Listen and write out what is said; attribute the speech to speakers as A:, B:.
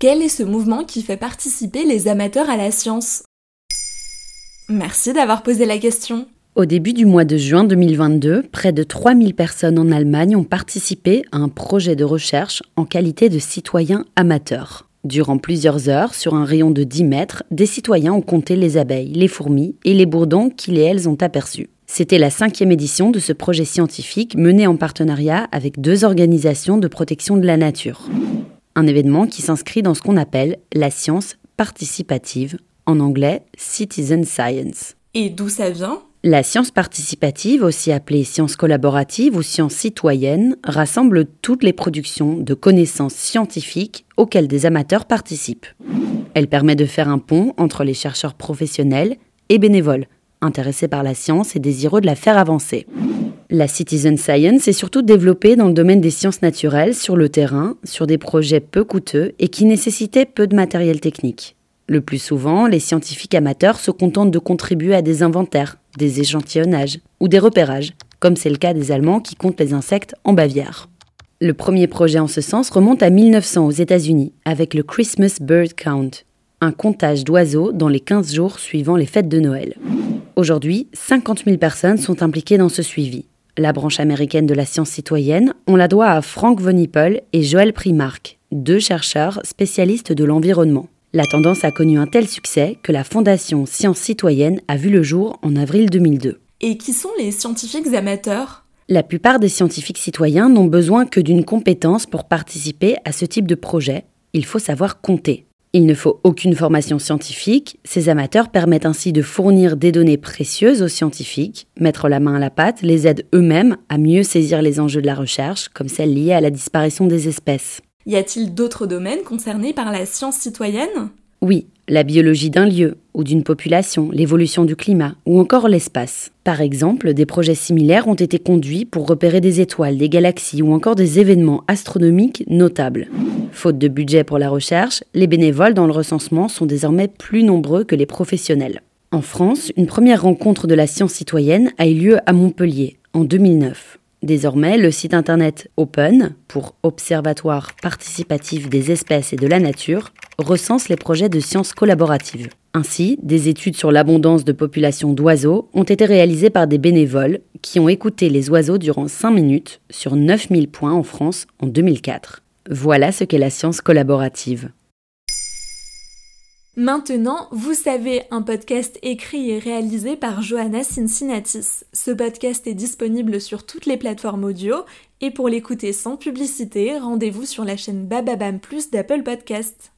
A: Quel est ce mouvement qui fait participer les amateurs à la science? Merci d'avoir posé la question.
B: Au début du mois de juin 2022, près de 3000 personnes en Allemagne ont participé à un projet de recherche en qualité de citoyens amateurs. Durant plusieurs heures, sur un rayon de 10 mètres, des citoyens ont compté les abeilles, les fourmis et les bourdons qu'ils et elles ont aperçus. C'était la cinquième édition de ce projet scientifique mené en partenariat avec deux organisations de protection de la nature. Un événement qui s'inscrit dans ce qu'on appelle la science participative, en anglais Citizen Science.
A: Et d'où ça vient?
B: La science participative, aussi appelée science collaborative ou science citoyenne, rassemble toutes les productions de connaissances scientifiques auxquelles des amateurs participent. Elle permet de faire un pont entre les chercheurs professionnels et bénévoles, intéressés par la science et désireux de la faire avancer. La citizen science est surtout développée dans le domaine des sciences naturelles sur le terrain, sur des projets peu coûteux et qui nécessitaient peu de matériel technique. Le plus souvent, les scientifiques amateurs se contentent de contribuer à des inventaires, des échantillonnages ou des repérages, comme c'est le cas des Allemands qui comptent les insectes en Bavière. Le premier projet en ce sens remonte à 1900 aux États-Unis avec le Christmas Bird Count, un comptage d'oiseaux dans les 15 jours suivant les fêtes de Noël. Aujourd'hui, 50 000 personnes sont impliquées dans ce suivi. La branche américaine de la science citoyenne, on la doit à Frank Von Hippel et Joël Primark, deux chercheurs spécialistes de l'environnement. La tendance a connu un tel succès que la Fondation Science Citoyenne a vu le jour en avril 2002.
A: Et qui sont les scientifiques amateurs?
B: La plupart des scientifiques citoyens n'ont besoin que d'une compétence pour participer à ce type de projet. Il faut savoir compter. Il ne faut aucune formation scientifique. Ces amateurs permettent ainsi de fournir des données précieuses aux scientifiques, mettre la main à la pâte, les aident eux-mêmes à mieux saisir les enjeux de la recherche, comme celles liées à la disparition des espèces.
A: Y a-t-il d'autres domaines concernés par la science citoyenne?
B: Oui, la biologie d'un lieu ou d'une population, l'évolution du climat ou encore l'espace. Par exemple, des projets similaires ont été conduits pour repérer des étoiles, des galaxies ou encore des événements astronomiques notables. Faute de budget pour la recherche, les bénévoles dans le recensement sont désormais plus nombreux que les professionnels. En France, une première rencontre de la science citoyenne a eu lieu à Montpellier en 2009. Désormais, le site internet Open, pour Observatoire participatif des espèces et de la nature, recense les projets de sciences collaboratives. Ainsi, des études sur l'abondance de populations d'oiseaux ont été réalisées par des bénévoles qui ont écouté les oiseaux durant 5 minutes sur 9000 points en France en 2004. Voilà ce qu'est la science collaborative.
A: Maintenant, vous savez, un podcast écrit et réalisé par Johanna Cincinnatis. Ce podcast est disponible sur toutes les plateformes audio et pour l'écouter sans publicité, rendez-vous sur la chaîne Bababam Plus d'Apple Podcast.